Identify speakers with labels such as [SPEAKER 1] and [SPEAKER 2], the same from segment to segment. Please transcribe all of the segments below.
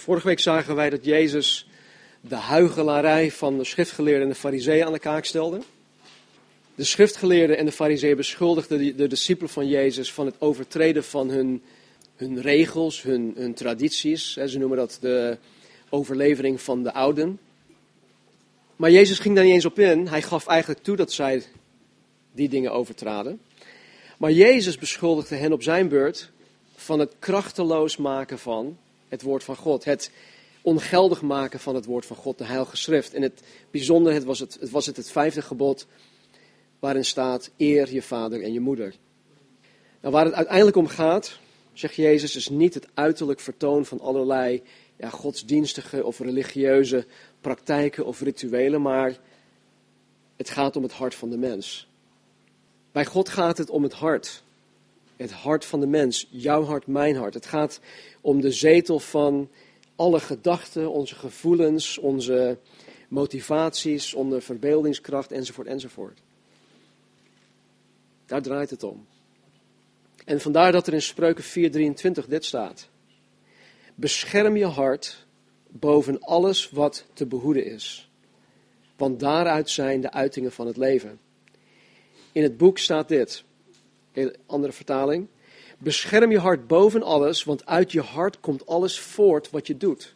[SPEAKER 1] Vorige week zagen wij dat Jezus de huigelarij van de schriftgeleerden en de fariseeën aan de kaak stelde. De schriftgeleerden en de fariseeën beschuldigden de, discipelen van Jezus van het overtreden van hun, hun regels, hun, hun tradities. Ze noemen dat de overlevering van de ouden. Maar Jezus ging daar niet eens op in. Hij gaf eigenlijk toe dat zij die dingen overtraden. Maar Jezus beschuldigde hen op zijn beurt van het krachteloos maken van het woord van God. Het ongeldig maken van het woord van God, de Heilige Schrift. En het bijzondere het was het, het was het, het vijfde gebod waarin staat, eer je vader en je moeder. Nou, waar het uiteindelijk om gaat, zegt Jezus, is niet het uiterlijk vertoon van allerlei ja, godsdienstige of religieuze praktijken of rituelen, maar het gaat om het hart van de mens. Bij God gaat het om het hart. Het hart van de mens, jouw hart, mijn hart. Het gaat om de zetel van alle gedachten, onze gevoelens, onze motivaties, onze verbeeldingskracht enzovoort enzovoort. Daar draait het om. En vandaar dat er in Spreuken 4:23 dit staat. Bescherm je hart boven alles wat te behoeden is, want daaruit zijn de uitingen van het leven. In het boek staat dit, een andere vertaling. Bescherm je hart boven alles, want uit je hart komt alles voort wat je doet.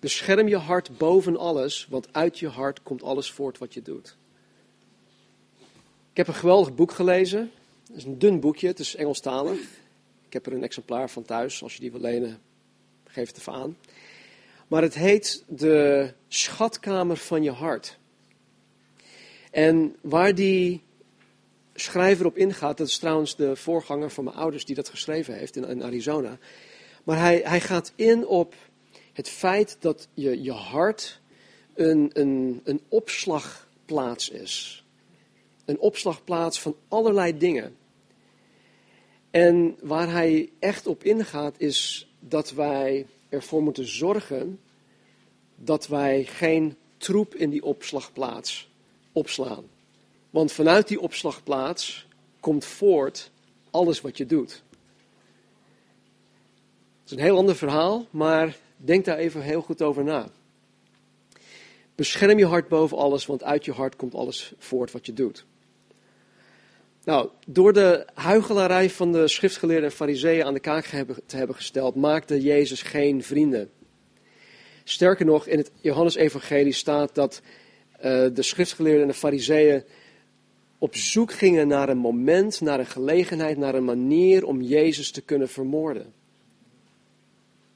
[SPEAKER 1] Bescherm je hart boven alles, want uit je hart komt alles voort wat je doet. Ik heb een geweldig boek gelezen. Het is een dun boekje, het is Engelstalig. Ik heb er een exemplaar van thuis. Als je die wil lenen, geef het even aan. Maar het heet De Schatkamer van je hart. En waar die schrijver op ingaat, dat is trouwens de voorganger van mijn ouders die dat geschreven heeft in, in Arizona. Maar hij, hij gaat in op het feit dat je, je hart een, een, een opslagplaats is. Een opslagplaats van allerlei dingen. En waar hij echt op ingaat is dat wij ervoor moeten zorgen dat wij geen troep in die opslagplaats opslaan. Want vanuit die opslagplaats komt voort alles wat je doet. Het is een heel ander verhaal, maar denk daar even heel goed over na. Bescherm je hart boven alles, want uit je hart komt alles voort wat je doet. Nou, door de huigelarij van de schriftgeleerden en fariseeën aan de kaak te hebben gesteld, maakte Jezus geen vrienden. Sterker nog, in het Johannesevangelie staat dat uh, de schriftgeleerden en de fariseeën op zoek gingen naar een moment, naar een gelegenheid, naar een manier om Jezus te kunnen vermoorden.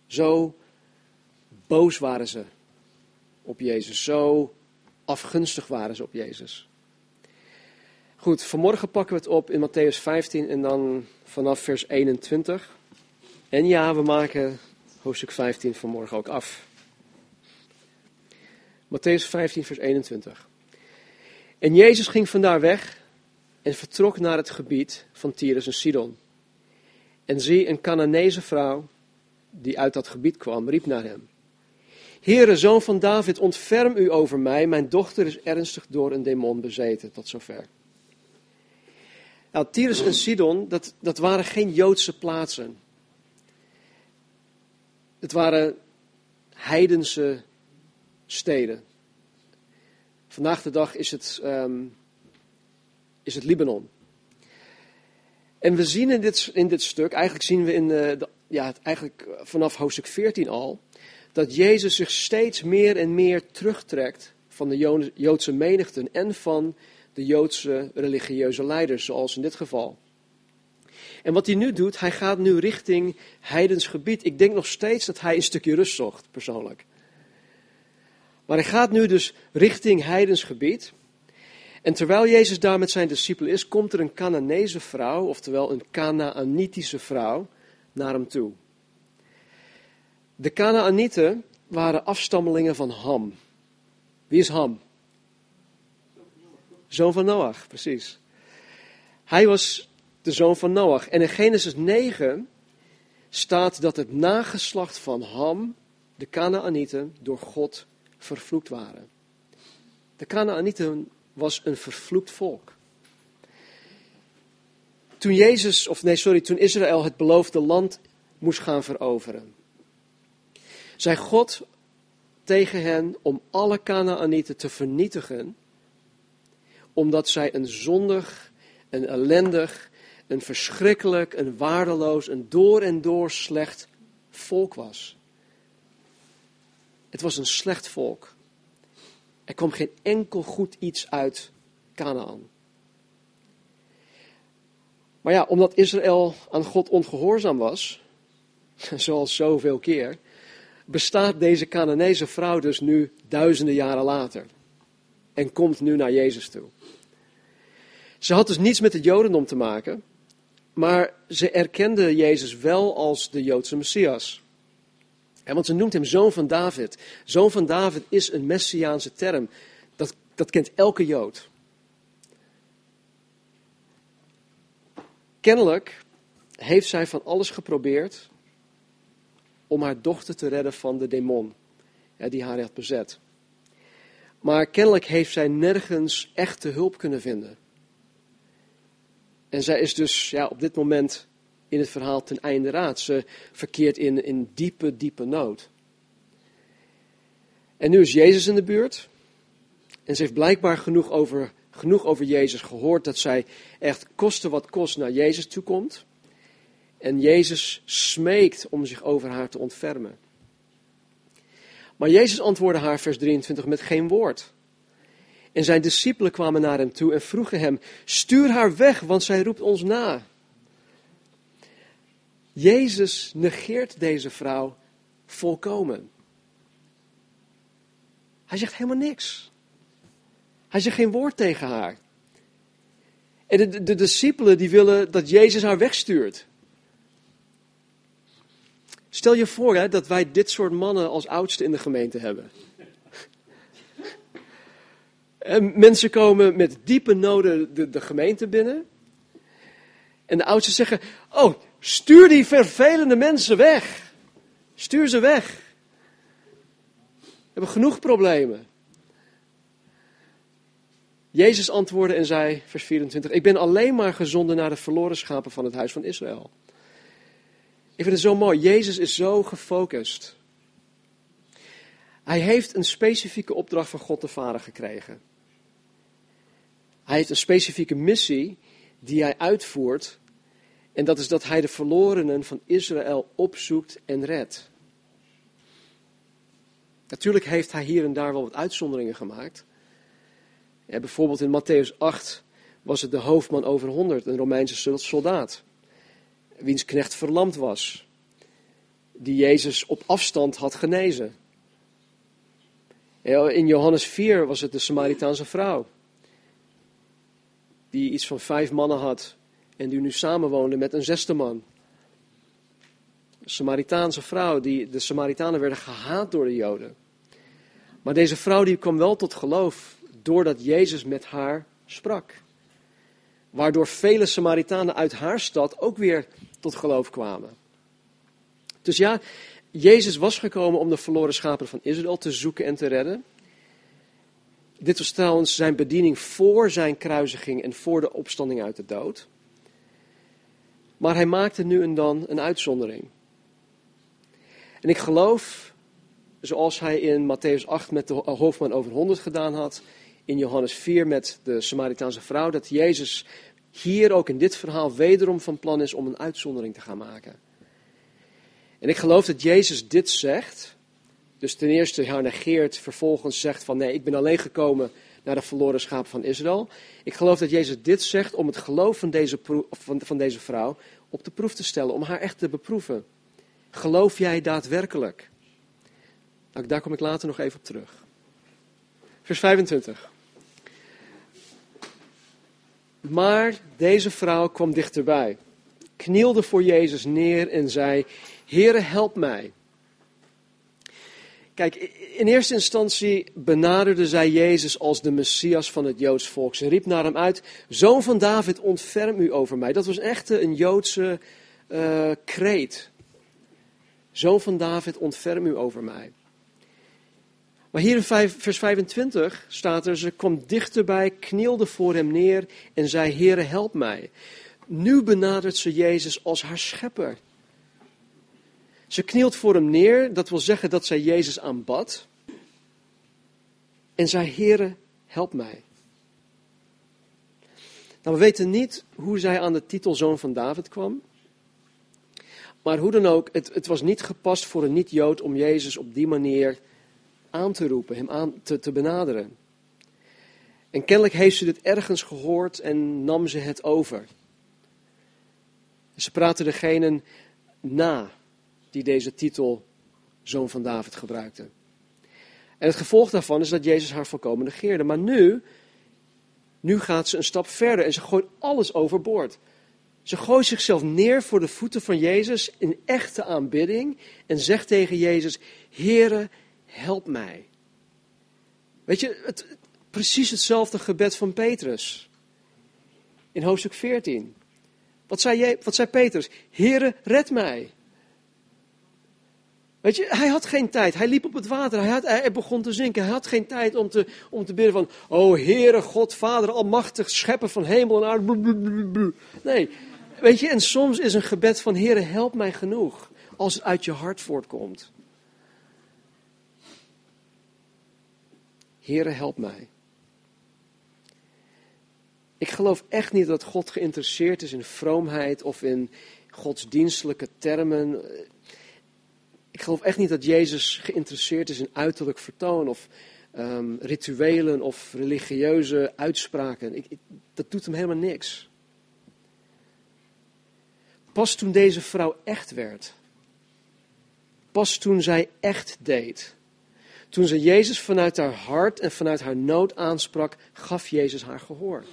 [SPEAKER 1] Zo boos waren ze op Jezus, zo afgunstig waren ze op Jezus. Goed, vanmorgen pakken we het op in Matthäus 15 en dan vanaf vers 21. En ja, we maken hoofdstuk 15 vanmorgen ook af. Matthäus 15, vers 21. En Jezus ging vandaar weg en vertrok naar het gebied van Tyrus en Sidon. En zie, een Canaanese vrouw die uit dat gebied kwam, riep naar hem. Heere, zoon van David, ontferm u over mij, mijn dochter is ernstig door een demon bezeten, tot zover. Nou, Tyrus en Sidon, dat, dat waren geen Joodse plaatsen. Het waren heidense steden. Vandaag de dag is het, um, is het Libanon. En we zien in dit, in dit stuk, eigenlijk zien we in de, ja, eigenlijk vanaf hoofdstuk 14 al, dat Jezus zich steeds meer en meer terugtrekt van de Joodse menigten en van de Joodse religieuze leiders, zoals in dit geval. En wat hij nu doet, hij gaat nu richting heidens gebied. Ik denk nog steeds dat hij een stukje rust zocht, persoonlijk. Maar hij gaat nu dus richting heidens gebied. En terwijl Jezus daar met zijn discipelen is, komt er een Canaanese vrouw, oftewel een Canaanitische vrouw, naar hem toe. De Canaanieten waren afstammelingen van Ham. Wie is Ham? Zoon van Noach, precies. Hij was de zoon van Noach. En in Genesis 9 staat dat het nageslacht van Ham, de Canaanieten, door God vervloekt waren. De Canaanieten was een vervloekt volk. Toen Jezus, of nee, sorry, toen Israël het beloofde land moest gaan veroveren. zei God tegen hen om alle Canaanieten te vernietigen, omdat zij een zondig, een ellendig, een verschrikkelijk, een waardeloos, een door en door slecht volk was. Het was een slecht volk. Er kwam geen enkel goed iets uit Canaan. Maar ja, omdat Israël aan God ongehoorzaam was, zoals zoveel keer, bestaat deze Canaanese vrouw dus nu duizenden jaren later. En komt nu naar Jezus toe. Ze had dus niets met het Jodendom te maken, maar ze erkende Jezus wel als de Joodse Messias. Want ze noemt hem zoon van David. Zoon van David is een messiaanse term. Dat, dat kent elke Jood. Kennelijk heeft zij van alles geprobeerd om haar dochter te redden van de demon die haar had bezet. Maar kennelijk heeft zij nergens echte hulp kunnen vinden. En zij is dus ja, op dit moment in het verhaal ten einde raad. Ze verkeert in, in diepe, diepe nood. En nu is Jezus in de buurt. En ze heeft blijkbaar genoeg over, genoeg over Jezus gehoord dat zij echt koste wat kost naar Jezus toe komt. En Jezus smeekt om zich over haar te ontfermen. Maar Jezus antwoordde haar, vers 23, met geen woord. En zijn discipelen kwamen naar hem toe en vroegen hem: Stuur haar weg, want zij roept ons na. Jezus negeert deze vrouw volkomen. Hij zegt helemaal niks. Hij zegt geen woord tegen haar. En de, de, discipelen die willen dat Jezus haar wegstuurt. Stel je voor hè, dat wij dit soort mannen als oudste in de gemeente hebben. En mensen komen met diepe noden de, de gemeente binnen. En de oudsten zeggen: Oh, stuur die vervelende mensen weg. Stuur ze weg. We hebben genoeg problemen. Jezus antwoordde en zei, vers 24: Ik ben alleen maar gezonden naar de verloren schapen van het huis van Israël. Ik vind het zo mooi. Jezus is zo gefocust. Hij heeft een specifieke opdracht van God de Vader gekregen. Hij heeft een specifieke missie die hij uitvoert. En dat is dat hij de verlorenen van Israël opzoekt en redt. Natuurlijk heeft hij hier en daar wel wat uitzonderingen gemaakt. Bijvoorbeeld in Matthäus 8 was het de hoofdman over 100, een Romeinse soldaat wiens knecht verlamd was, die Jezus op afstand had genezen. In Johannes 4 was het de Samaritaanse vrouw, die iets van vijf mannen had en die nu samenwoonde met een zesde man. Samaritaanse vrouw, die, de Samaritanen werden gehaat door de Joden. Maar deze vrouw die kwam wel tot geloof doordat Jezus met haar sprak. Waardoor vele Samaritanen uit haar stad ook weer tot geloof kwamen. Dus ja, Jezus was gekomen om de verloren schapen van Israël te zoeken en te redden. Dit was trouwens zijn bediening voor zijn kruisiging en voor de opstanding uit de dood. Maar hij maakte nu en dan een uitzondering. En ik geloof, zoals hij in Matthäus 8 met de hoofdman over 100 gedaan had, in Johannes 4 met de Samaritaanse vrouw, dat Jezus hier ook in dit verhaal wederom van plan is om een uitzondering te gaan maken. En ik geloof dat Jezus dit zegt. Dus ten eerste haar negeert, vervolgens zegt van nee, ik ben alleen gekomen naar de verloren schapen van Israël. Ik geloof dat Jezus dit zegt om het geloof van deze, van, van deze vrouw op de proef te stellen, om haar echt te beproeven. Geloof jij daadwerkelijk? Nou, daar kom ik later nog even op terug. Vers 25. Maar deze vrouw kwam dichterbij, knielde voor Jezus neer en zei: Heere, help mij. Kijk, in eerste instantie benaderde zij Jezus als de Messias van het Joods volk. Ze riep naar hem uit: Zoon van David, ontferm u over mij. Dat was echt een Joodse uh, kreet. Zoon van David, ontferm u over mij. Maar hier in vers 25 staat er, ze kwam dichterbij, knielde voor hem neer en zei, Heere, help mij. Nu benadert ze Jezus als haar schepper. Ze knielt voor hem neer, dat wil zeggen dat zij Jezus aanbad. En zei, Heere, help mij. Nou, we weten niet hoe zij aan de titel Zoon van David kwam. Maar hoe dan ook, het, het was niet gepast voor een niet-Jood om Jezus op die manier aan te roepen, hem aan te, te benaderen. En kennelijk heeft ze dit ergens gehoord en nam ze het over. Ze praten degenen na die deze titel Zoon van David gebruikte. En het gevolg daarvan is dat Jezus haar volkomen negeerde. Maar nu, nu gaat ze een stap verder en ze gooit alles overboord. Ze gooit zichzelf neer voor de voeten van Jezus in echte aanbidding en zegt tegen Jezus: Heere, help mij. Weet je, het, precies hetzelfde gebed van Petrus. In hoofdstuk 14. Wat zei, wat zei Petrus? Heere, red mij. Weet je, hij had geen tijd. Hij liep op het water. Hij, had, hij begon te zinken. Hij had geen tijd om te, om te bidden van, oh Heere God, Vader Almachtig, schepper van hemel en aarde. Nee, weet je, en soms is een gebed van, Heere, help mij genoeg. Als het uit je hart voortkomt. Heere, help mij. Ik geloof echt niet dat God geïnteresseerd is in vroomheid of in godsdienstelijke termen. Ik geloof echt niet dat Jezus geïnteresseerd is in uiterlijk vertoon of um, rituelen of religieuze uitspraken. Ik, dat doet hem helemaal niks. Pas toen deze vrouw echt werd, pas toen zij echt deed, toen ze Jezus vanuit haar hart en vanuit haar nood aansprak, gaf Jezus haar gehoor.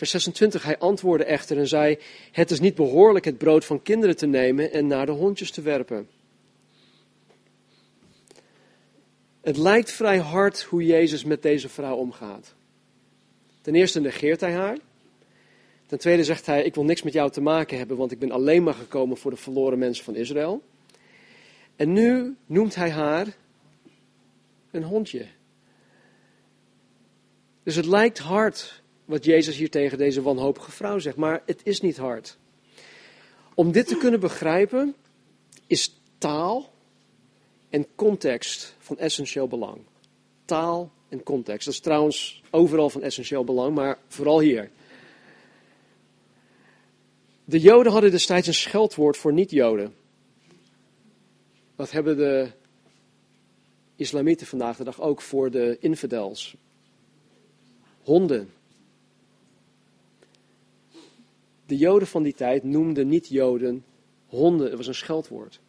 [SPEAKER 1] Vers 26, hij antwoordde echter en zei, het is niet behoorlijk het brood van kinderen te nemen en naar de hondjes te werpen. Het lijkt vrij hard hoe Jezus met deze vrouw omgaat. Ten eerste negeert hij haar. Ten tweede zegt hij, ik wil niks met jou te maken hebben, want ik ben alleen maar gekomen voor de verloren mensen van Israël. En nu noemt hij haar een hondje. Dus het lijkt hard wat Jezus hier tegen deze wanhopige vrouw zegt, maar het is niet hard. Om dit te kunnen begrijpen is taal en context van essentieel belang. Taal en context. Dat is trouwens overal van essentieel belang, maar vooral hier. De Joden hadden destijds een scheldwoord voor niet-Joden. Dat hebben de islamieten vandaag de dag ook voor de infidels. Honden. De Joden van die tijd noemden niet-Joden honden. Dat was een scheldwoord.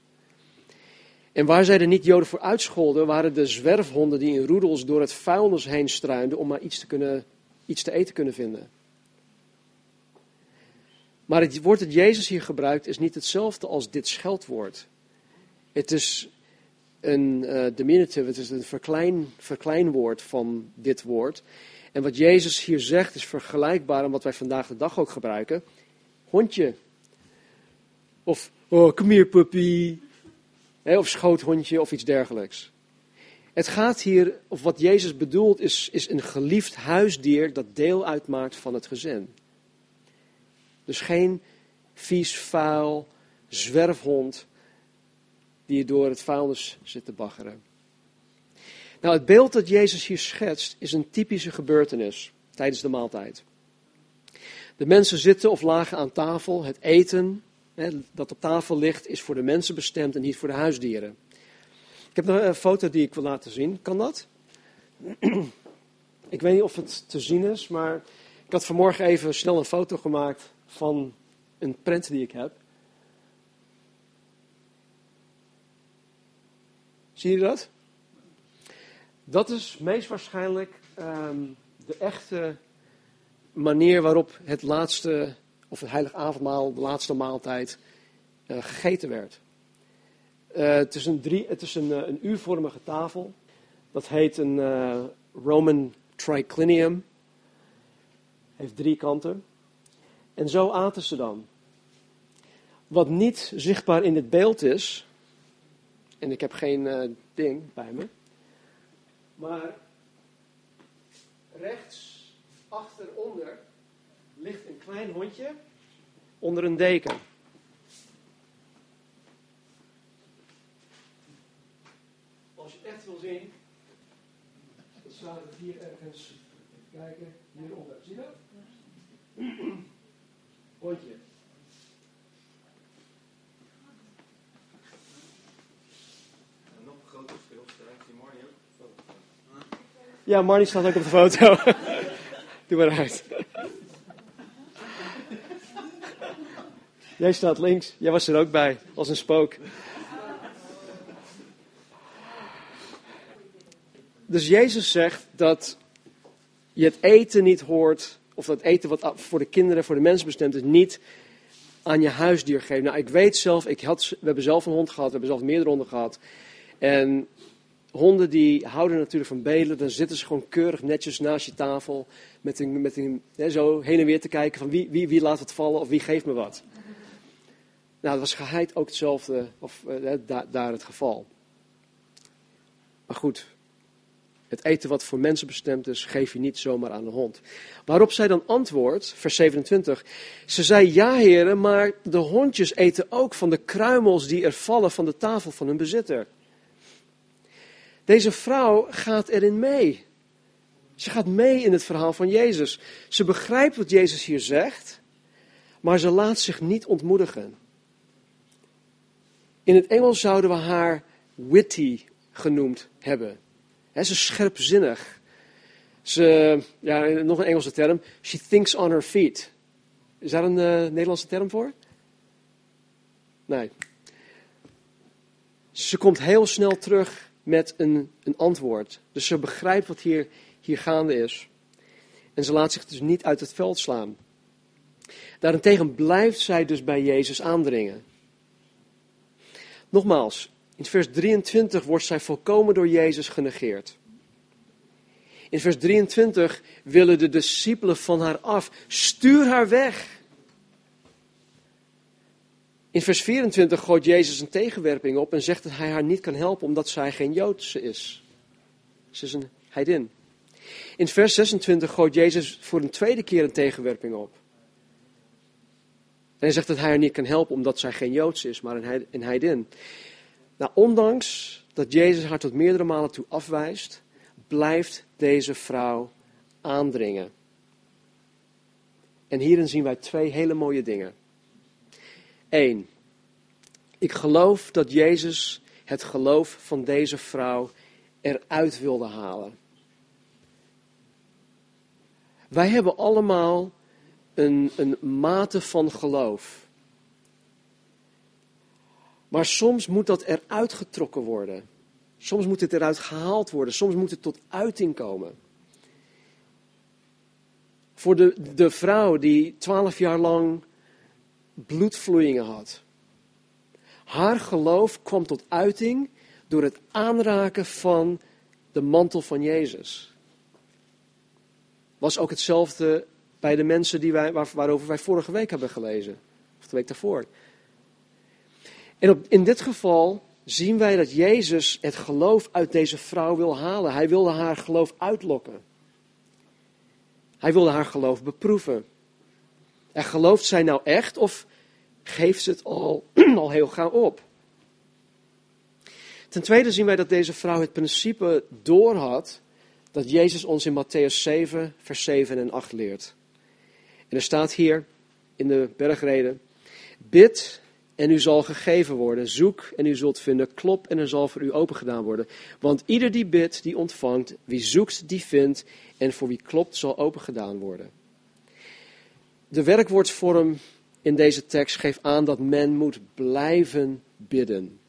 [SPEAKER 1] En waar zij de niet-Joden voor uitscholden, waren de zwerfhonden die in roedels door het vuilnis heen struinden om maar iets te, kunnen, iets te eten kunnen vinden. Maar het woord dat Jezus hier gebruikt is niet hetzelfde als dit scheldwoord. Het is een uh, diminutive, het is een verklein, verkleinwoord van dit woord. En wat Jezus hier zegt is vergelijkbaar aan wat wij vandaag de dag ook gebruiken hondje. Of, oh, kom hier puppy. of schoothondje of iets dergelijks. Het gaat hier, of wat Jezus bedoelt, is, is een geliefd huisdier dat deel uitmaakt van het gezin. Dus geen vies, vuil zwerfhond die door het vuilnis zit te baggeren. Nou, het beeld dat Jezus hier schetst is een typische gebeurtenis tijdens de maaltijd. De mensen zitten of lagen aan tafel. Het eten hè, dat op tafel ligt is voor de mensen bestemd en niet voor de huisdieren. Ik heb nog een foto die ik wil laten zien. Kan dat? ik weet niet of het te zien is, maar ik had vanmorgen even snel een foto gemaakt van een print die ik heb. Zie je dat? Dat is meest waarschijnlijk um, de echte manier waarop het laatste, of het heilige avondmaal, de laatste maaltijd, uh, gegeten werd. Uh, het is, een, drie, het is een, uh, een U-vormige tafel. Dat heet een Roman triclinium. Heeft drie kanten. En zo aten ze dan. Wat niet zichtbaar in het beeld is, en ik heb geen ding bij me, maar rechts Onder ligt een klein hondje onder een deken. Als je echt wil zien, dan staan we hier ergens. Kijken, hieronder. Zie je dat? Hondje.
[SPEAKER 2] Een nog groter verschil.
[SPEAKER 1] Ja, Marnie staat ook op de foto. Doe maar uit. Jij staat links. Jij was er ook bij, als een spook. Dus Jezus zegt dat je het eten niet hoort, of dat eten wat voor de kinderen, voor de mensen bestemd is, niet aan je huisdier geven. Nou, ik weet zelf, ik had, we hebben zelf een hond gehad, we hebben zelf meerdere honden gehad. En honden die houden natuurlijk van bedelen, dan zitten ze gewoon keurig netjes naast je tafel, met een, met een, hè, zo heen en weer te kijken van wie, wie, wie laat het vallen of wie geeft me wat. Nou, dat was geheid ook hetzelfde, of eh, da, daar het geval. Maar goed, het eten wat voor mensen bestemd is, geef je niet zomaar aan de hond. Waarop zij dan antwoordt, vers 27. Ze zei, ja heren, maar de hondjes eten ook van de kruimels die er vallen van de tafel van hun bezitter. Deze vrouw gaat erin mee. Ze gaat mee in het verhaal van Jezus. Ze begrijpt wat Jezus hier zegt, maar ze laat zich niet ontmoedigen. In het Engels zouden we haar witty genoemd hebben. He, ze is scherpzinnig. Ze, ja, nog een Engelse term. She thinks on her feet. Is daar een uh, Nederlandse term voor? Nee. Ze komt heel snel terug met een, een antwoord. Dus ze begrijpt wat hier, hier gaande is. En ze laat zich dus niet uit het veld slaan. Daarentegen blijft zij dus bij Jezus aandringen. Nogmaals, in vers 23 wordt zij volkomen door Jezus genegeerd. In vers 23 willen de discipelen van haar af. Stuur haar weg. In vers 24 gooit Jezus een tegenwerping op en zegt dat hij haar niet kan helpen omdat zij geen Joodse is. Ze is een heidin. In vers 26 gooit Jezus voor een tweede keer een tegenwerping op. En hij zegt dat hij haar niet kan helpen omdat zij geen Joods is, maar een heidin. Nou, ondanks dat Jezus haar tot meerdere malen toe afwijst, blijft deze vrouw aandringen. En hierin zien wij twee hele mooie dingen. Eén, ik geloof dat Jezus het geloof van deze vrouw eruit wilde halen. Wij hebben allemaal een, een mate van geloof. Maar soms moet dat eruit getrokken worden. Soms moet het eruit gehaald worden. Soms moet het tot uiting komen. Voor de, de vrouw die twaalf jaar lang bloedvloeien had. Haar geloof kwam tot uiting door het aanraken van de mantel van Jezus. Was ook hetzelfde bij de mensen die wij, waar, waarover wij vorige week hebben gelezen. Of de week daarvoor. En op, in dit geval zien wij dat Jezus het geloof uit deze vrouw wil halen. Hij wilde haar geloof uitlokken. Hij wilde haar geloof beproeven. En gelooft zij nou echt of geeft ze het al, al heel gauw op? Ten tweede zien wij dat deze vrouw het principe doorhad dat Jezus ons in Matthäus 7, vers 7 en 8 leert. En er staat hier in de bergreden: Bid en u zal gegeven worden. Zoek en u zult vinden. Klop en er zal voor u open gedaan worden. Want ieder die bidt, die ontvangt. Wie zoekt, die vindt. En voor wie klopt, zal open gedaan worden. De werkwoordsvorm in deze tekst geeft aan dat men moet blijven bidden.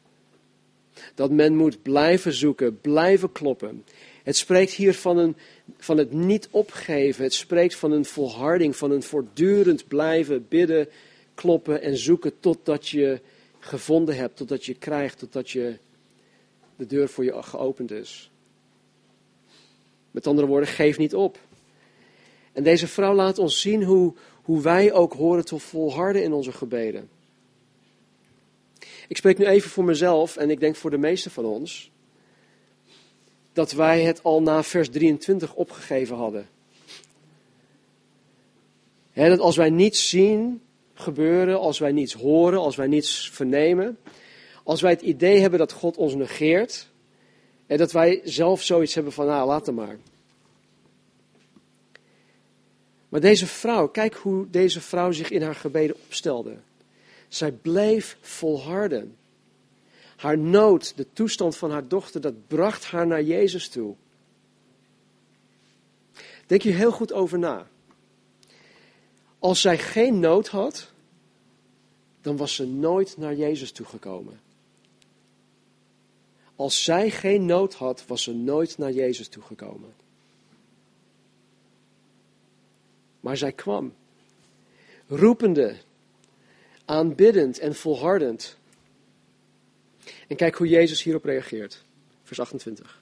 [SPEAKER 1] Dat men moet blijven zoeken, blijven kloppen. Het spreekt hier van, een, van het niet opgeven. Het spreekt van een volharding, van een voortdurend blijven bidden, kloppen en zoeken totdat je gevonden hebt, totdat je krijgt, totdat je de deur voor je geopend is. Met andere woorden, geef niet op. En deze vrouw laat ons zien hoe, hoe wij ook horen te volharden in onze gebeden. Ik spreek nu even voor mezelf en ik denk voor de meesten van ons. Dat wij het al na vers 23 opgegeven hadden. dat als wij niets zien gebeuren, als wij niets horen, als wij niets vernemen, als wij het idee hebben dat God ons negeert, En dat wij zelf zoiets hebben van, nou, laat hem maar. Maar deze vrouw, kijk hoe deze vrouw zich in haar gebeden opstelde. Zij bleef volharden. Haar nood, de toestand van haar dochter, dat bracht haar naar Jezus toe. Denk je heel goed over na. Als zij geen nood had, dan was ze nooit naar Jezus toegekomen. Als zij geen nood had, was ze nooit naar Jezus toegekomen. Maar zij kwam, roepende, aanbiddend en volhardend. En kijk hoe Jezus hierop reageert. Vers 28.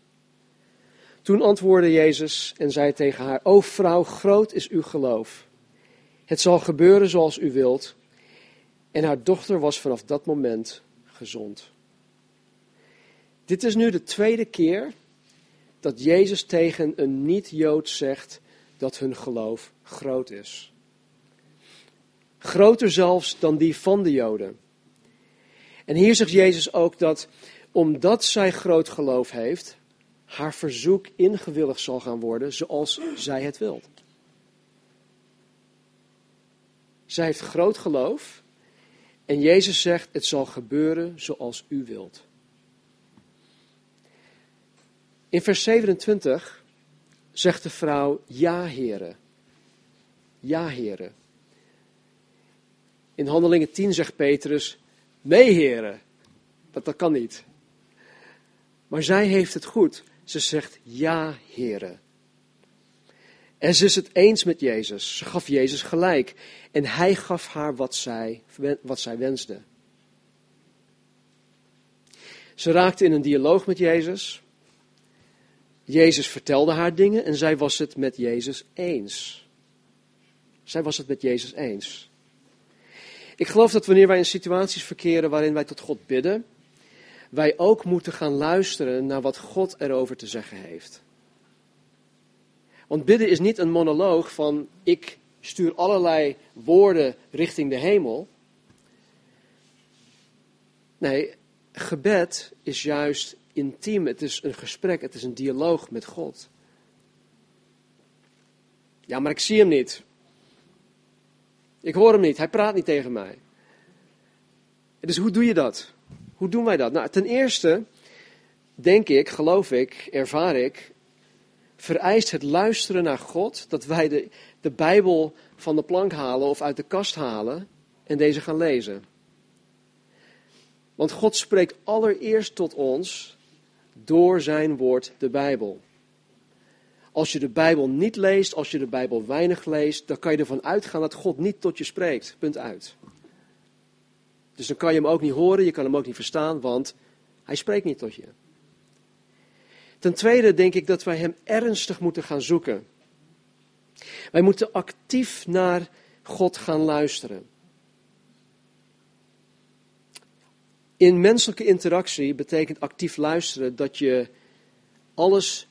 [SPEAKER 1] Toen antwoordde Jezus en zei tegen haar: O vrouw, groot is uw geloof. Het zal gebeuren zoals u wilt. En haar dochter was vanaf dat moment gezond. Dit is nu de tweede keer dat Jezus tegen een niet-Jood zegt dat hun geloof groot is. Groter zelfs dan die van de Joden. En hier zegt Jezus ook dat omdat zij groot geloof heeft, haar verzoek ingewilligd zal gaan worden zoals zij het wil. Zij heeft groot geloof en Jezus zegt het zal gebeuren zoals u wilt. In vers 27 zegt de vrouw ja heren. Ja heren. In Handelingen 10 zegt Petrus nee heren. Dat, kan niet. Maar zij heeft het goed. Ze zegt ja, heren. En ze is het eens met Jezus. Ze gaf Jezus gelijk. En hij gaf haar wat zij, wat zij wensde. Ze raakte in een dialoog met Jezus. Jezus vertelde haar dingen en zij was het met Jezus eens. Zij was het met Jezus eens. Ik geloof dat wanneer wij in situaties verkeren waarin wij tot God bidden, wij ook moeten gaan luisteren naar wat God erover te zeggen heeft. Want bidden is niet een monoloog van ik stuur allerlei woorden richting de hemel. Nee, gebed is juist intiem. Het is een gesprek, het is een dialoog met God. Ja, maar ik zie hem niet. Ik hoor hem niet, hij praat niet tegen mij. Dus hoe doe je dat? Hoe doen wij dat? Nou, ten eerste, denk ik, geloof ik, ervaar ik, vereist het luisteren naar God dat wij de, de Bijbel van de plank halen of uit de kast halen en deze gaan lezen. Want God spreekt allereerst tot ons door zijn woord, de Bijbel. Als je de Bijbel niet leest, als je de Bijbel weinig leest, dan kan je ervan uitgaan dat God niet tot je spreekt. Punt uit. Dus dan kan je hem ook niet horen, je kan hem ook niet verstaan, want hij spreekt niet tot je. Ten tweede denk ik dat wij hem ernstig moeten gaan zoeken. Wij moeten actief naar God gaan luisteren. In menselijke interactie betekent actief luisteren dat je alles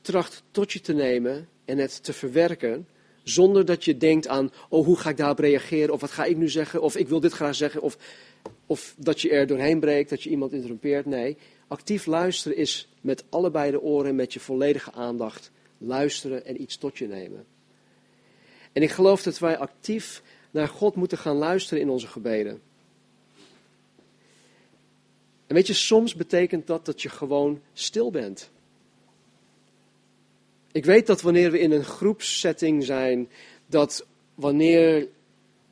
[SPEAKER 1] tracht tot je te nemen en het te verwerken zonder dat je denkt aan, oh hoe ga ik daarop reageren, of wat ga ik nu zeggen, of ik wil dit graag zeggen, of, of dat je er doorheen breekt, dat je iemand interrumpeert. Nee, actief luisteren is met allebei de oren, met je volledige aandacht luisteren en iets tot je nemen. En ik geloof dat wij actief naar God moeten gaan luisteren in onze gebeden. En weet je, soms betekent dat dat je gewoon stil bent. Ik weet dat wanneer we in een groepssetting zijn, dat wanneer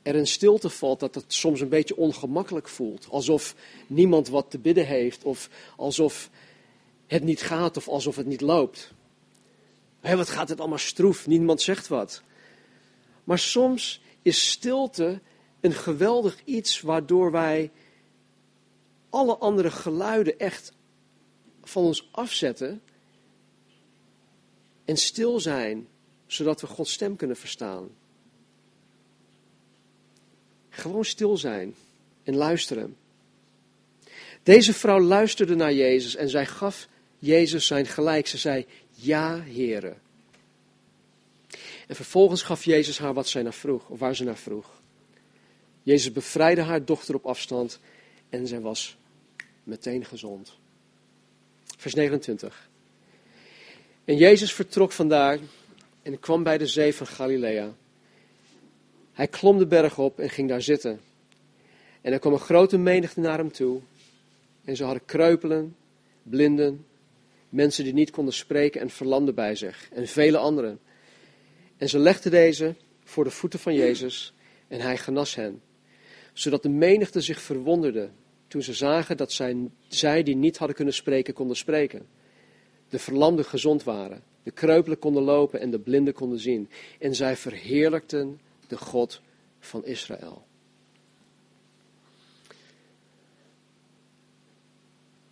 [SPEAKER 1] er een stilte valt, dat het soms een beetje ongemakkelijk voelt. Alsof niemand wat te bidden heeft, of alsof het niet gaat, of alsof het niet loopt. Hé, wat gaat het allemaal stroef, niemand zegt wat. Maar soms is stilte een geweldig iets waardoor wij alle andere geluiden echt van ons afzetten en stil zijn, zodat we Gods stem kunnen verstaan. Gewoon stil zijn en luisteren. Deze vrouw luisterde naar Jezus en zij gaf Jezus zijn gelijk. Ze zei, ja, heren. En vervolgens gaf Jezus haar wat zij naar vroeg, of waar ze naar vroeg. Jezus bevrijdde haar dochter op afstand en zij was meteen gezond. Vers 29. En Jezus vertrok vandaar en kwam bij de zee van Galilea. Hij klom de berg op en ging daar zitten. En er kwam een grote menigte naar hem toe. En ze hadden kreupelen, blinden, mensen die niet konden spreken en verlamden bij zich. En vele anderen. En ze legden deze voor de voeten van Jezus en hij genas hen. Zodat de menigte zich verwonderde toen ze zagen dat zij, zij die niet hadden kunnen spreken, konden spreken. De verlamden gezond waren, de kreupelen konden lopen en de blinden konden zien. En zij verheerlijkten de God van Israël.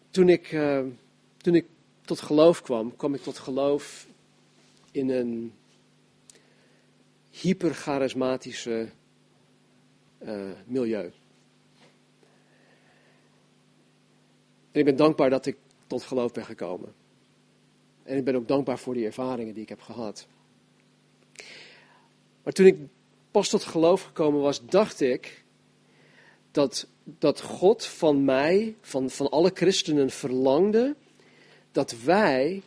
[SPEAKER 1] Toen ik, uh, toen ik tot geloof kwam, kwam ik tot geloof in een hypercharismatische uh, milieu. En ik ben dankbaar dat ik tot geloof ben gekomen. En ik ben ook dankbaar voor die ervaringen die ik heb gehad. Maar toen ik pas tot geloof gekomen was, dacht ik dat, dat God van mij, van, van alle christenen, verlangde dat wij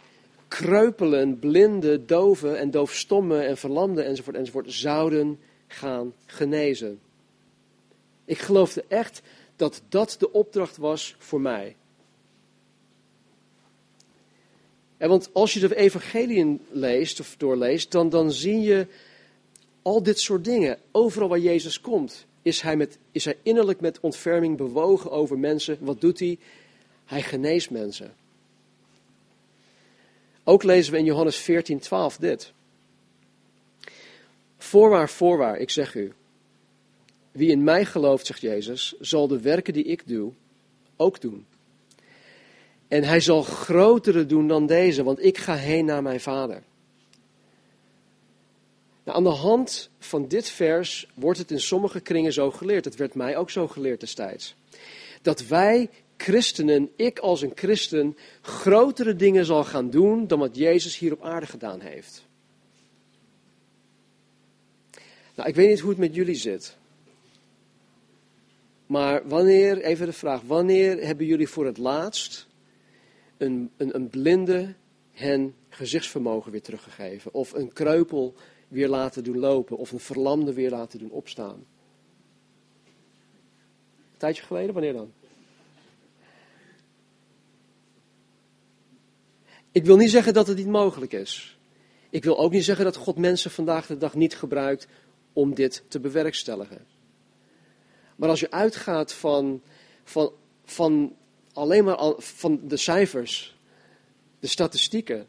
[SPEAKER 1] kreupelen, blinden, doven en doofstommen en verlamden enzovoort enzovoort zouden gaan genezen. Ik geloofde echt dat dat de opdracht was voor mij. Want als je de evangelieën leest of doorleest, dan, dan zie je al dit soort dingen. Overal waar Jezus komt, is hij, met, is hij innerlijk met ontferming bewogen over mensen. Wat doet hij? Hij geneest mensen. Ook lezen we in Johannes 14, 12 dit. Voorwaar, voorwaar, ik zeg u. Wie in mij gelooft, zegt Jezus, zal de werken die ik doe ook doen. En hij zal grotere doen dan deze, want ik ga heen naar mijn vader. Nou, aan de hand van dit vers wordt het in sommige kringen zo geleerd. Het werd mij ook zo geleerd destijds. Dat wij christenen, ik als een christen, grotere dingen zal gaan doen dan wat Jezus hier op aarde gedaan heeft. Nou, ik weet niet hoe het met jullie zit. Maar wanneer, even de vraag, wanneer hebben jullie voor het laatst een, een, een blinde hen gezichtsvermogen weer teruggegeven? Of een kreupel weer laten doen lopen? Of een verlamde weer laten doen opstaan? Een tijdje geleden, wanneer dan? Ik wil niet zeggen dat het niet mogelijk is. Ik wil ook niet zeggen dat God mensen vandaag de dag niet gebruikt om dit te bewerkstelligen. Maar als je uitgaat van, van, van alleen maar van de cijfers, de statistieken.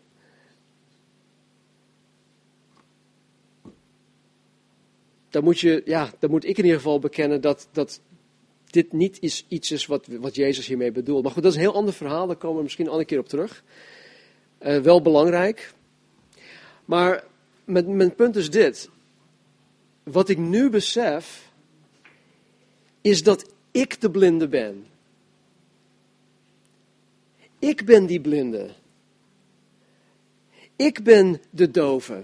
[SPEAKER 1] Dan moet, je, ja, dan moet ik in ieder geval bekennen dat, dat dit niet is, iets is wat, wat Jezus hiermee bedoelt. Maar goed, dat is een heel ander verhaal, daar komen we misschien een keer op terug. Uh, wel belangrijk. Maar mijn punt is dit. Wat ik nu besef, is dat ik de blinde ben. Ik ben die blinde. Ik ben de dove.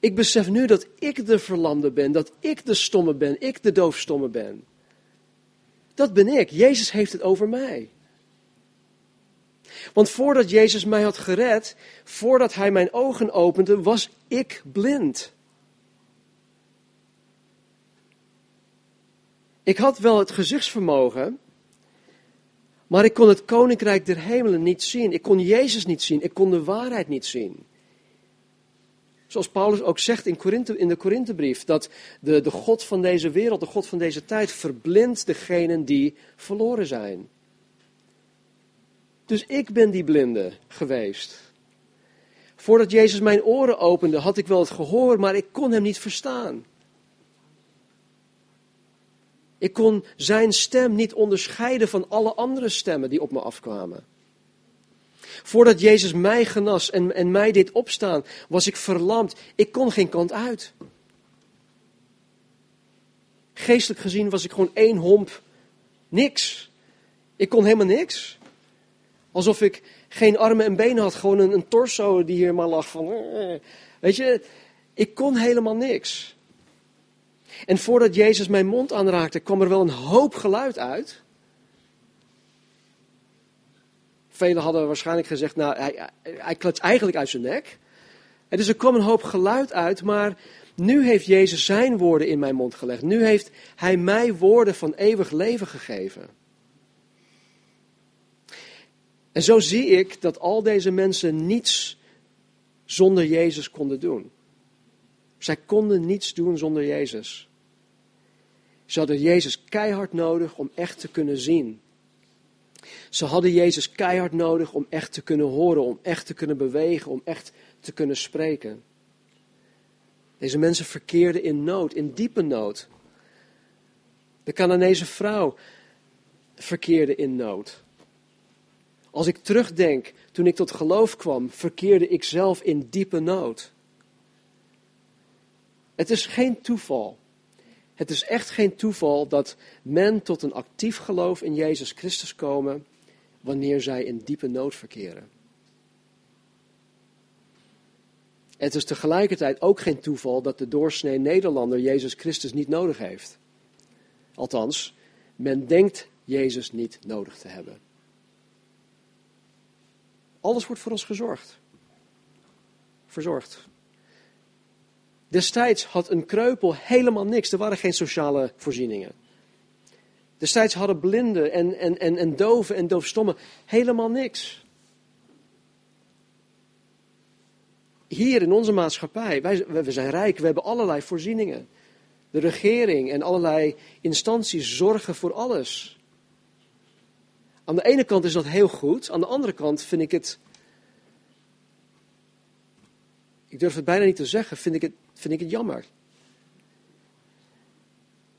[SPEAKER 1] Ik besef nu dat ik de verlamde ben, dat ik de stomme ben, ik de doofstomme ben. Dat ben ik. Jezus heeft het over mij. Want voordat Jezus mij had gered, voordat Hij mijn ogen opende, was ik blind. Ik had wel het gezichtsvermogen, maar ik kon het koninkrijk der hemelen niet zien. Ik kon Jezus niet zien. Ik kon de waarheid niet zien. Zoals Paulus ook zegt in, in de Korinthebrief, dat de, de God van deze wereld, de God van deze tijd, verblindt degenen die verloren zijn. Dus ik ben die blinde geweest. Voordat Jezus mijn oren opende, had ik wel het gehoor, maar ik kon hem niet verstaan. Ik kon zijn stem niet onderscheiden van alle andere stemmen die op me afkwamen. Voordat Jezus mij genas en, en mij deed opstaan, was ik verlamd. Ik kon geen kant uit. Geestelijk gezien was ik gewoon één homp. Niks. Ik kon helemaal niks. Alsof ik geen armen en benen had, gewoon een, een torso die hier maar lag van. Eh. Weet je, ik kon helemaal niks. En voordat Jezus mijn mond aanraakte, kwam er wel een hoop geluid uit. Velen hadden waarschijnlijk gezegd, nou, hij, hij eigenlijk uit zijn nek. En dus er kwam een hoop geluid uit, maar nu heeft Jezus zijn woorden in mijn mond gelegd. Nu heeft hij mij woorden van eeuwig leven gegeven. En zo zie ik dat al deze mensen niets zonder Jezus konden doen. Zij konden niets doen zonder Jezus. Ze hadden Jezus keihard nodig om echt te kunnen zien. Ze hadden Jezus keihard nodig om echt te kunnen horen, om echt te kunnen bewegen, om echt te kunnen spreken. Deze mensen verkeerden in nood, in diepe nood. De Canaanese vrouw verkeerde in nood. Als ik terugdenk, toen ik tot geloof kwam, verkeerde ik zelf in diepe nood. Het is geen toeval. Het is echt geen toeval dat men tot een actief geloof in Jezus Christus komen wanneer zij in diepe nood verkeren. Het is tegelijkertijd ook geen toeval dat de doorsnee Nederlander Jezus Christus niet nodig heeft. Althans, men denkt Jezus niet nodig te hebben. Alles wordt voor ons gezorgd. Verzorgd. Destijds had een kreupel helemaal niks. Er waren geen sociale voorzieningen. Destijds hadden blinden en, en, en, en doven en doofstommen helemaal niks. Hier in onze maatschappij, wij, we zijn rijk, we hebben allerlei voorzieningen. De regering en allerlei instanties zorgen voor alles. Aan de ene kant is dat heel goed, aan de andere kant vind ik het. Ik durf het bijna niet te zeggen, vind ik het, vind ik het jammer.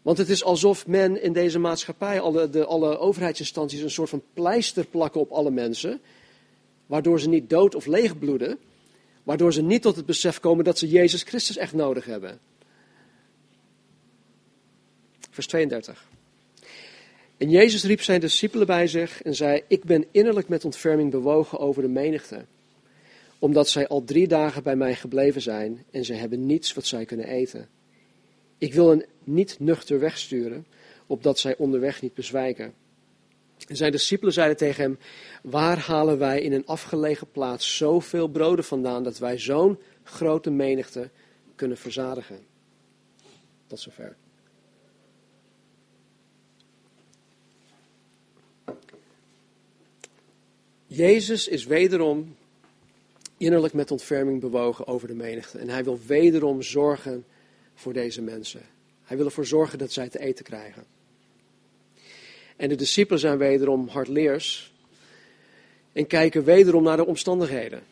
[SPEAKER 1] Want het is alsof men in deze maatschappij, alle, de, alle overheidsinstanties, een soort van pleister plakken op alle mensen. Waardoor ze niet dood of leeg bloeden. Waardoor ze niet tot het besef komen dat ze Jezus Christus echt nodig hebben. Vers 32. En Jezus riep zijn discipelen bij zich en zei: Ik ben innerlijk met ontferming bewogen over de menigte. Omdat zij al drie dagen bij mij gebleven zijn en ze hebben niets wat zij kunnen eten. Ik wil hen niet nuchter wegsturen, opdat zij onderweg niet bezwijken. En zijn discipelen zeiden tegen hem: Waar halen wij in een afgelegen plaats zoveel broden vandaan dat wij zo'n grote menigte kunnen verzadigen? Tot zover. Jezus is wederom innerlijk met ontferming bewogen over de menigte. En hij wil wederom zorgen voor deze mensen. Hij wil ervoor zorgen dat zij te eten krijgen. En de discipelen zijn wederom hardleers en kijken wederom naar de omstandigheden.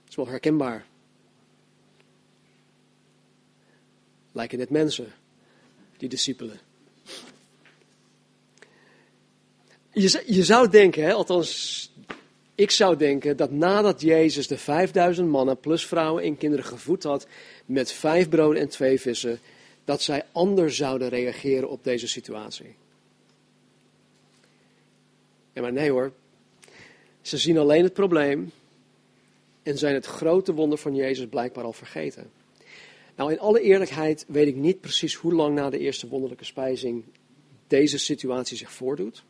[SPEAKER 1] Dat is wel herkenbaar. Lijken net mensen, die discipelen. Je, je zou denken, hè, althans ik zou denken, dat nadat Jezus de 5000 mannen plus vrouwen en kinderen gevoed had met vijf broden en twee vissen, dat zij anders zouden reageren op deze situatie. Ja, maar nee hoor. Ze zien alleen het probleem en zijn het grote wonder van Jezus blijkbaar al vergeten. Nou, in alle eerlijkheid weet ik niet precies hoe lang na de eerste wonderlijke spijzing deze situatie zich voordoet.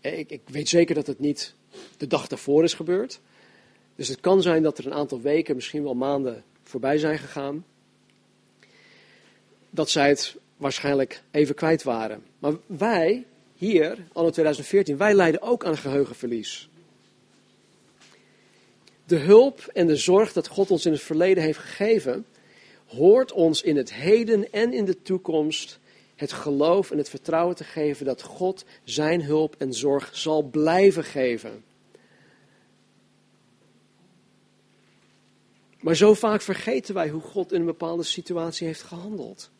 [SPEAKER 1] Ik, ik weet zeker dat het niet de dag daarvoor is gebeurd. Dus het kan zijn dat er een aantal weken, misschien wel maanden voorbij zijn gegaan dat zij het waarschijnlijk even kwijt waren. Maar wij, hier, anno 2014, wij lijden ook aan geheugenverlies. De hulp en de zorg dat God ons in het verleden heeft gegeven, hoort ons in het heden en in de toekomst het geloof en het vertrouwen te geven dat God zijn hulp en zorg zal blijven geven. Maar zo vaak vergeten wij hoe God in een bepaalde situatie heeft gehandeld.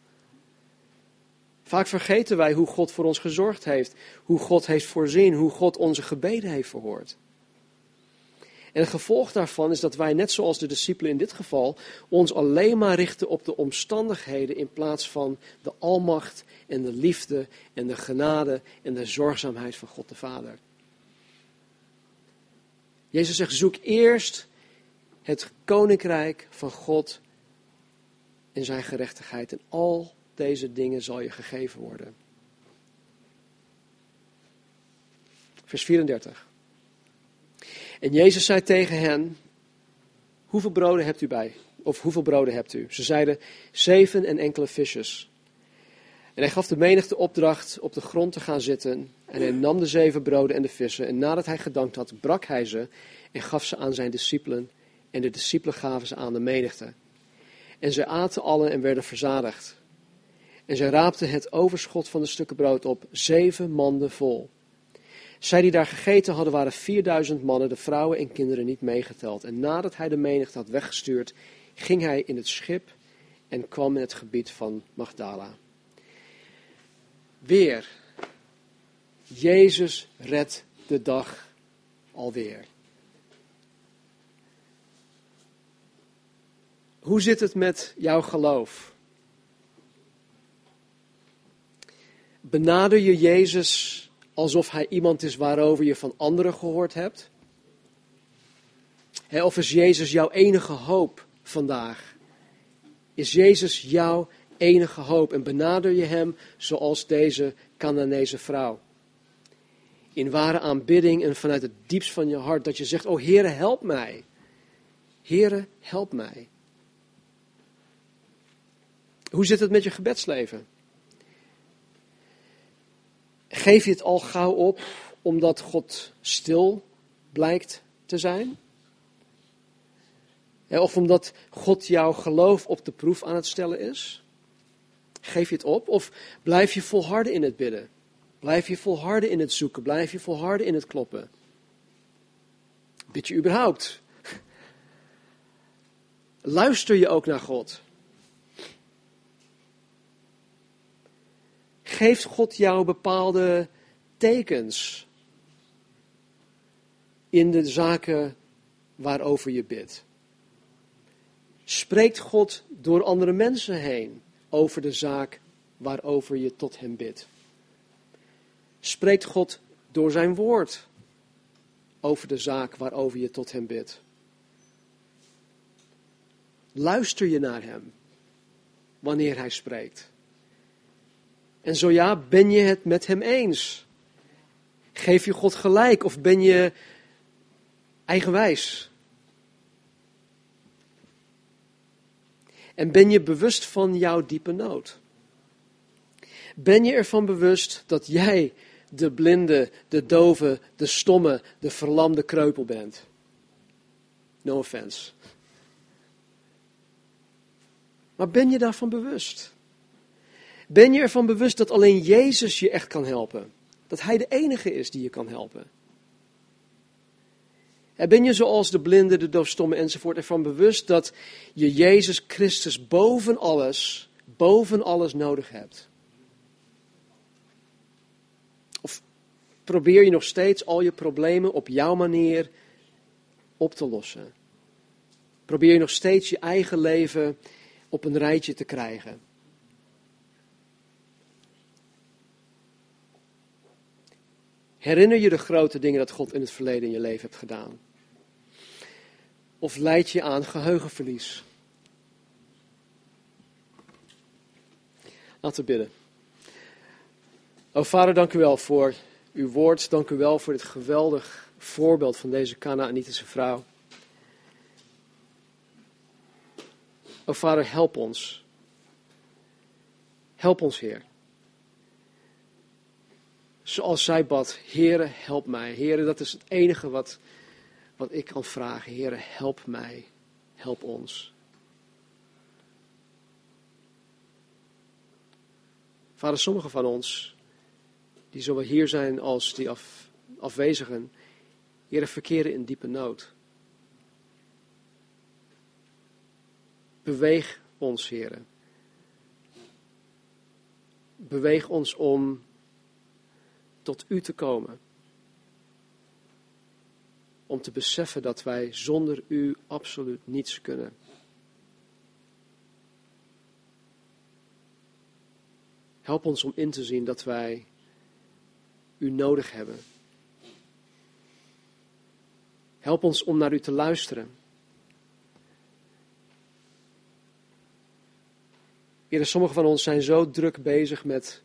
[SPEAKER 1] Vaak vergeten wij hoe God voor ons gezorgd heeft, hoe God heeft voorzien, hoe God onze gebeden heeft verhoord. En het gevolg daarvan is dat wij, net zoals de discipelen in dit geval, ons alleen maar richten op de omstandigheden in plaats van de almacht en de liefde en de genade en de zorgzaamheid van God de Vader. Jezus zegt: zoek eerst het koninkrijk van God en zijn gerechtigheid en al deze dingen zal je gegeven worden. Vers 34. En Jezus zei tegen hen: Hoeveel broden hebt u bij? Of hoeveel broden hebt u? Ze zeiden: Zeven en enkele visjes. En hij gaf de menigte opdracht op de grond te gaan zitten. En hij nam de zeven broden en de vissen. En nadat hij gedankt had, brak hij ze en gaf ze aan zijn discipelen. En de discipelen gaven ze aan de menigte. En zij aten allen en werden verzadigd. En zij raapten het overschot van de stukken brood op, zeven manden vol. Zij die daar gegeten hadden, waren 4000 mannen, de vrouwen en kinderen niet meegeteld. En nadat hij de menigte had weggestuurd, ging hij in het schip en kwam in het gebied van Magdala. Weer. Jezus redt de dag alweer. Hoe zit het met jouw geloof? Benader je Jezus alsof hij iemand is waarover je van anderen gehoord hebt? of is Jezus jouw enige hoop vandaag? Is Jezus jouw enige hoop en benader je hem zoals deze Canaanese vrouw? In ware aanbidding en vanuit het diepst van je hart dat je zegt, oh Heere, help mij. Heere, help mij. Hoe zit het met je gebedsleven? Geef je het al gauw op omdat God stil blijkt te zijn? Of omdat God jouw geloof op de proef aan het stellen is? Geef je het op? Of blijf je volharden in het bidden? Blijf je volharden in het zoeken? Blijf je volharden in het kloppen? Bid je überhaupt? Luister je ook naar God? Geeft God jou bepaalde tekens in de zaken waarover je bidt? Spreekt God door andere mensen heen over de zaak waarover je tot Hem bidt? Spreekt God door Zijn woord over de zaak waarover je tot Hem bidt? Luister je naar Hem wanneer Hij spreekt? En zo ja, ben je het met Hem eens? Geef je God gelijk of ben je eigenwijs? En ben je bewust van jouw diepe nood? Ben je ervan bewust dat jij de blinde, de dove, de stomme, de verlamde kreupel bent? No offense. Maar ben je daarvan bewust? Ben je ervan bewust dat alleen Jezus je echt kan helpen? Dat Hij de enige is die je kan helpen? En ben je zoals de blinde, de doofstomme enzovoort ervan bewust dat je Jezus Christus boven alles, boven alles nodig hebt? Of probeer je nog steeds al je problemen op jouw manier op te lossen? Probeer je nog steeds je eigen leven op een rijtje te krijgen? Herinner je de grote dingen dat God in het verleden in je leven hebt gedaan? Of leid je aan geheugenverlies? Laten we bidden. O Vader, dank u wel voor uw woord. Dank u wel voor dit geweldig voorbeeld van deze Canaanitische vrouw. O Vader, help ons. Help ons, Heer zoals zij bad, Heere, help mij. Heere, dat is het enige wat, wat ik kan vragen. Heere, help mij. Help ons. Vader, sommigen van ons, die zowel hier zijn als die af, afwezigen, Heere, verkeren in diepe nood. Beweeg ons, Heere. Beweeg ons om tot u te komen. Om te beseffen dat wij zonder u absoluut niets kunnen. Help ons om in te zien dat wij u nodig hebben. Help ons om naar u te luisteren. Heer, sommigen van ons zijn zo druk bezig met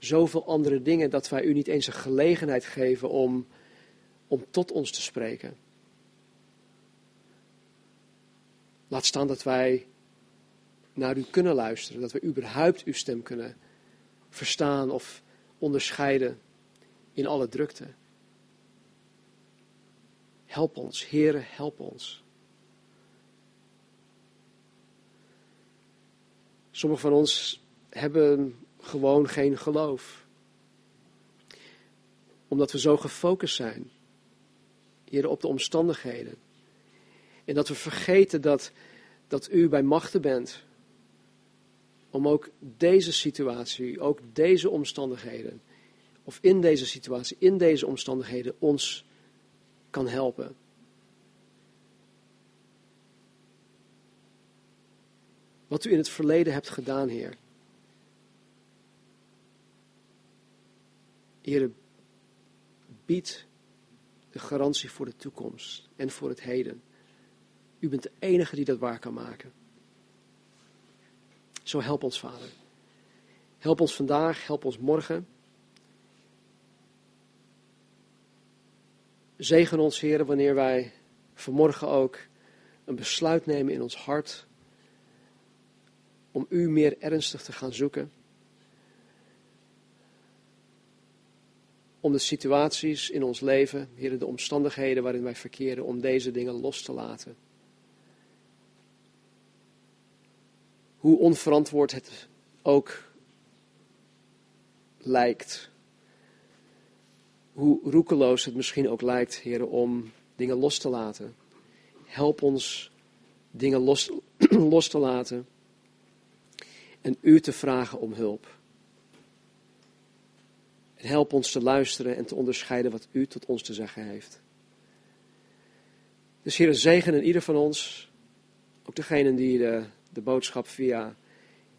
[SPEAKER 1] zoveel andere dingen dat wij u niet eens een gelegenheid geven om, om tot ons te spreken. Laat staan dat wij naar u kunnen luisteren, dat we überhaupt uw stem kunnen verstaan of onderscheiden in alle drukte. Help ons, Heere, help ons. Sommigen van ons hebben gewoon geen geloof. Omdat we zo gefocust zijn, Heer, op de omstandigheden. En dat we vergeten dat, dat u bij machten bent. Om ook deze situatie, ook deze omstandigheden, of in deze situatie, in deze omstandigheden, ons kan helpen. Wat u in het verleden hebt gedaan, Heer. Heer, bied de garantie voor de toekomst en voor het heden. U bent de enige die dat waar kan maken. Zo help ons, Vader. Help ons vandaag, help ons morgen. Zegen ons, Heer, wanneer wij vanmorgen ook een besluit nemen in ons hart om U meer ernstig te gaan zoeken. Om de situaties in ons leven, Heer, de omstandigheden waarin wij verkeren, om deze dingen los te laten. Hoe onverantwoord het ook lijkt. Hoe roekeloos het misschien ook lijkt, Heer, om dingen los te laten. Help ons dingen los, los te laten en u te vragen om hulp. En help ons te luisteren en te onderscheiden wat u tot ons te zeggen heeft. Dus Heer, zegen in ieder van ons, ook degenen die de, de boodschap via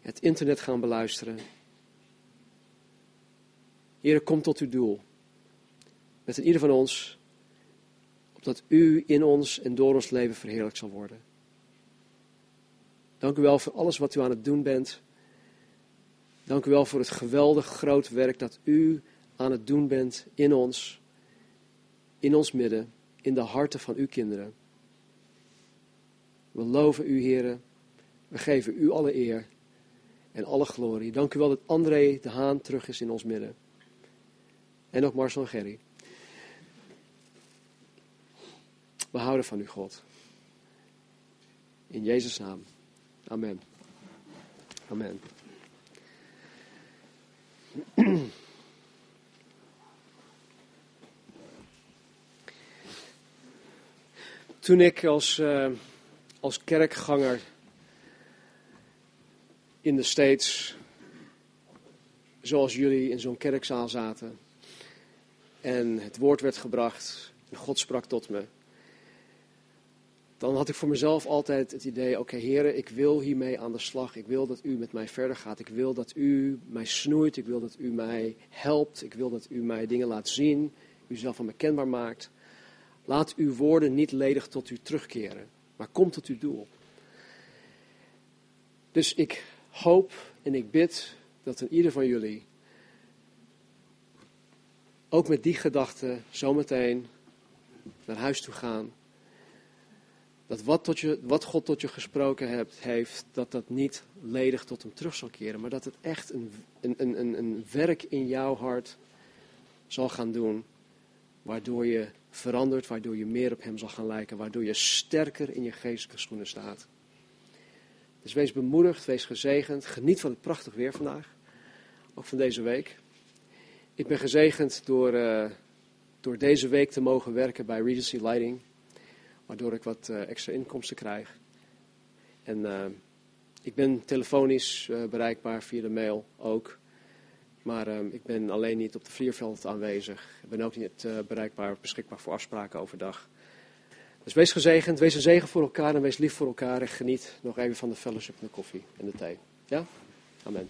[SPEAKER 1] het internet gaan beluisteren. Heer, kom tot uw doel. Met in ieder van ons, opdat u in ons en door ons leven verheerlijk zal worden. Dank u wel voor alles wat u aan het doen bent. Dank u wel voor het geweldig groot werk dat u aan het doen bent in ons, in ons midden, in de harten van uw kinderen. We loven u, heren. We geven u alle eer en alle glorie. Dank u wel dat André de Haan terug is in ons midden. En ook Marcel en Gerry. We houden van u, God. In Jezus' naam. Amen. Amen. Toen ik als, uh, als kerkganger in de States, zoals jullie in zo'n kerkzaal zaten, en het woord werd gebracht, en God sprak tot me, dan had ik voor mezelf altijd het idee: oké, heren, ik wil hiermee aan de slag. Ik wil dat u met mij verder gaat. Ik wil dat u mij snoeit. Ik wil dat u mij helpt. Ik wil dat u mij dingen laat zien. U zelf aan me kenbaar maakt. Laat uw woorden niet ledig tot u terugkeren, maar kom tot uw doel. Dus ik hoop en ik bid dat een ieder van jullie ook met die gedachte zometeen naar huis toe gaan dat wat, tot je, wat God tot je gesproken hebt, heeft, dat dat niet ledig tot hem terug zal keren, maar dat het echt een, een, een, een werk in jouw hart zal gaan doen, waardoor je verandert, waardoor je meer op hem zal gaan lijken, waardoor je sterker in je geestelijke schoenen staat. Dus wees bemoedigd, wees gezegend, geniet van het prachtig weer vandaag, ook van deze week. Ik ben gezegend door, uh, door deze week te mogen werken bij Regency Lighting waardoor ik wat uh, extra inkomsten krijg. En uh, ik ben telefonisch bereikbaar via de mail ook. Maar ik ben alleen niet op de vlierveld aanwezig. Ik ben ook niet bereikbaar, beschikbaar voor afspraken overdag. Dus wees gezegend, wees een zegen voor elkaar en wees lief voor elkaar. En geniet nog even van de fellowship en de koffie en de thee. Ja? Amen.